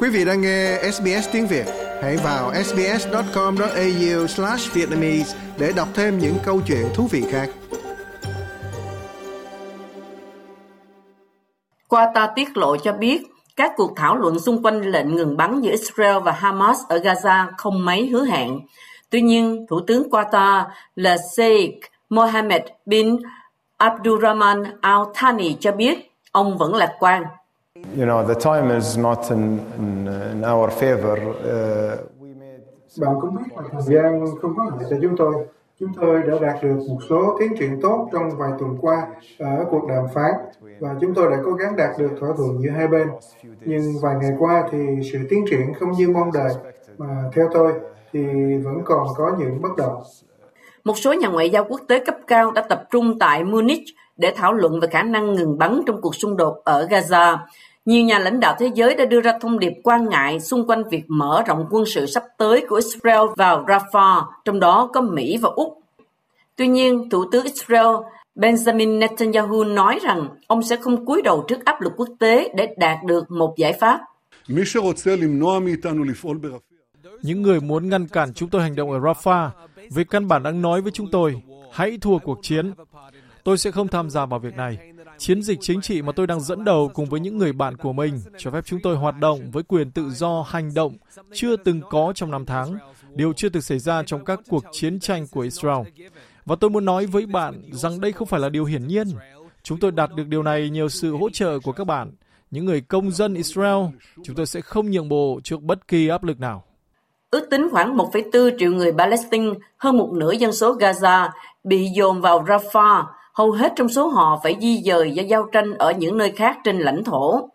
Quý vị đang nghe SBS tiếng Việt, hãy vào sbs.com.au/vietnamese để đọc thêm những câu chuyện thú vị khác. Qatar tiết lộ cho biết các cuộc thảo luận xung quanh lệnh ngừng bắn giữa Israel và Hamas ở Gaza không mấy hứa hẹn. Tuy nhiên, Thủ tướng Qatar là Sheikh Mohammed bin Abdurrahman Al Thani cho biết ông vẫn lạc quan. You know, the time is not in, in, in our favor. Uh, Bạn cũng biết là thời gian không có lợi cho chúng tôi. Chúng tôi đã đạt được một số tiến triển tốt trong vài tuần qua ở cuộc đàm phán và chúng tôi đã cố gắng đạt được thỏa thuận giữa hai bên. Nhưng vài ngày qua thì sự tiến triển không như mong đợi mà theo tôi thì vẫn còn có những bất đồng. Một số nhà ngoại giao quốc tế cấp cao đã tập trung tại Munich để thảo luận về khả năng ngừng bắn trong cuộc xung đột ở Gaza. Nhiều nhà lãnh đạo thế giới đã đưa ra thông điệp quan ngại xung quanh việc mở rộng quân sự sắp tới của Israel vào Rafah, trong đó có Mỹ và Úc. Tuy nhiên, Thủ tướng Israel Benjamin Netanyahu nói rằng ông sẽ không cúi đầu trước áp lực quốc tế để đạt được một giải pháp. Những người muốn ngăn cản chúng tôi hành động ở Rafah, về căn bản đang nói với chúng tôi, hãy thua cuộc chiến. Tôi sẽ không tham gia vào việc này. Chiến dịch chính trị mà tôi đang dẫn đầu cùng với những người bạn của mình cho phép chúng tôi hoạt động với quyền tự do hành động chưa từng có trong năm tháng, điều chưa từng xảy ra trong các cuộc chiến tranh của Israel. Và tôi muốn nói với bạn rằng đây không phải là điều hiển nhiên. Chúng tôi đạt được điều này nhờ sự hỗ trợ của các bạn, những người công dân Israel. Chúng tôi sẽ không nhượng bộ trước bất kỳ áp lực nào. Ước tính khoảng 1,4 triệu người Palestine, hơn một nửa dân số Gaza, bị dồn vào Rafah, hầu hết trong số họ phải di dời do giao tranh ở những nơi khác trên lãnh thổ.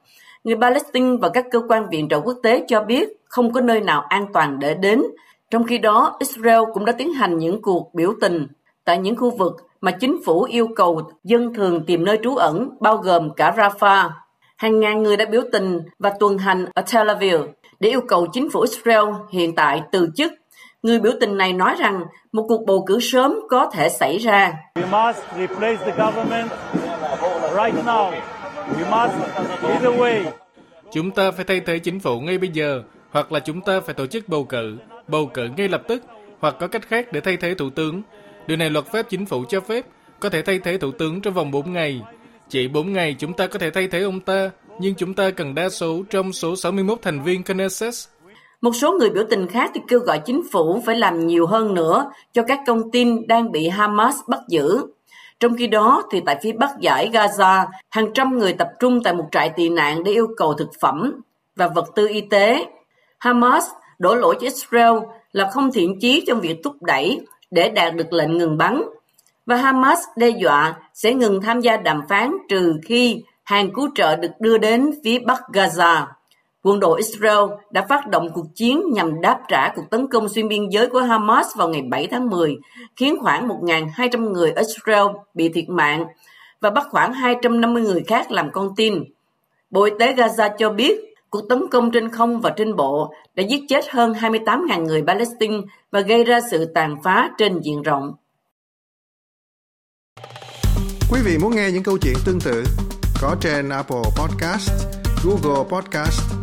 Người Palestine và các cơ quan viện trợ quốc tế cho biết không có nơi nào an toàn để đến. Trong khi đó, Israel cũng đã tiến hành những cuộc biểu tình tại những khu vực mà chính phủ yêu cầu dân thường tìm nơi trú ẩn, bao gồm cả Rafah. Hàng ngàn người đã biểu tình và tuần hành ở Tel Aviv để yêu cầu chính phủ Israel hiện tại từ chức. Người biểu tình này nói rằng một cuộc bầu cử sớm có thể xảy ra. Chúng ta phải thay thế chính phủ ngay bây giờ, hoặc là chúng ta phải tổ chức bầu cử, bầu cử ngay lập tức, hoặc có cách khác để thay thế thủ tướng. Điều này luật pháp chính phủ cho phép, có thể thay thế thủ tướng trong vòng 4 ngày. Chỉ 4 ngày chúng ta có thể thay thế ông ta, nhưng chúng ta cần đa số trong số 61 thành viên Knesset. Một số người biểu tình khác thì kêu gọi chính phủ phải làm nhiều hơn nữa cho các con tin đang bị Hamas bắt giữ. Trong khi đó, thì tại phía bắc giải Gaza, hàng trăm người tập trung tại một trại tị nạn để yêu cầu thực phẩm và vật tư y tế. Hamas đổ lỗi cho Israel là không thiện chí trong việc thúc đẩy để đạt được lệnh ngừng bắn. Và Hamas đe dọa sẽ ngừng tham gia đàm phán trừ khi hàng cứu trợ được đưa đến phía bắc Gaza. Quân đội Israel đã phát động cuộc chiến nhằm đáp trả cuộc tấn công xuyên biên giới của Hamas vào ngày 7 tháng 10, khiến khoảng 1.200 người Israel bị thiệt mạng và bắt khoảng 250 người khác làm con tin. Bộ Y tế Gaza cho biết cuộc tấn công trên không và trên bộ đã giết chết hơn 28.000 người Palestine và gây ra sự tàn phá trên diện rộng. Quý vị muốn nghe những câu chuyện tương tự có trên Apple Podcast, Google Podcast,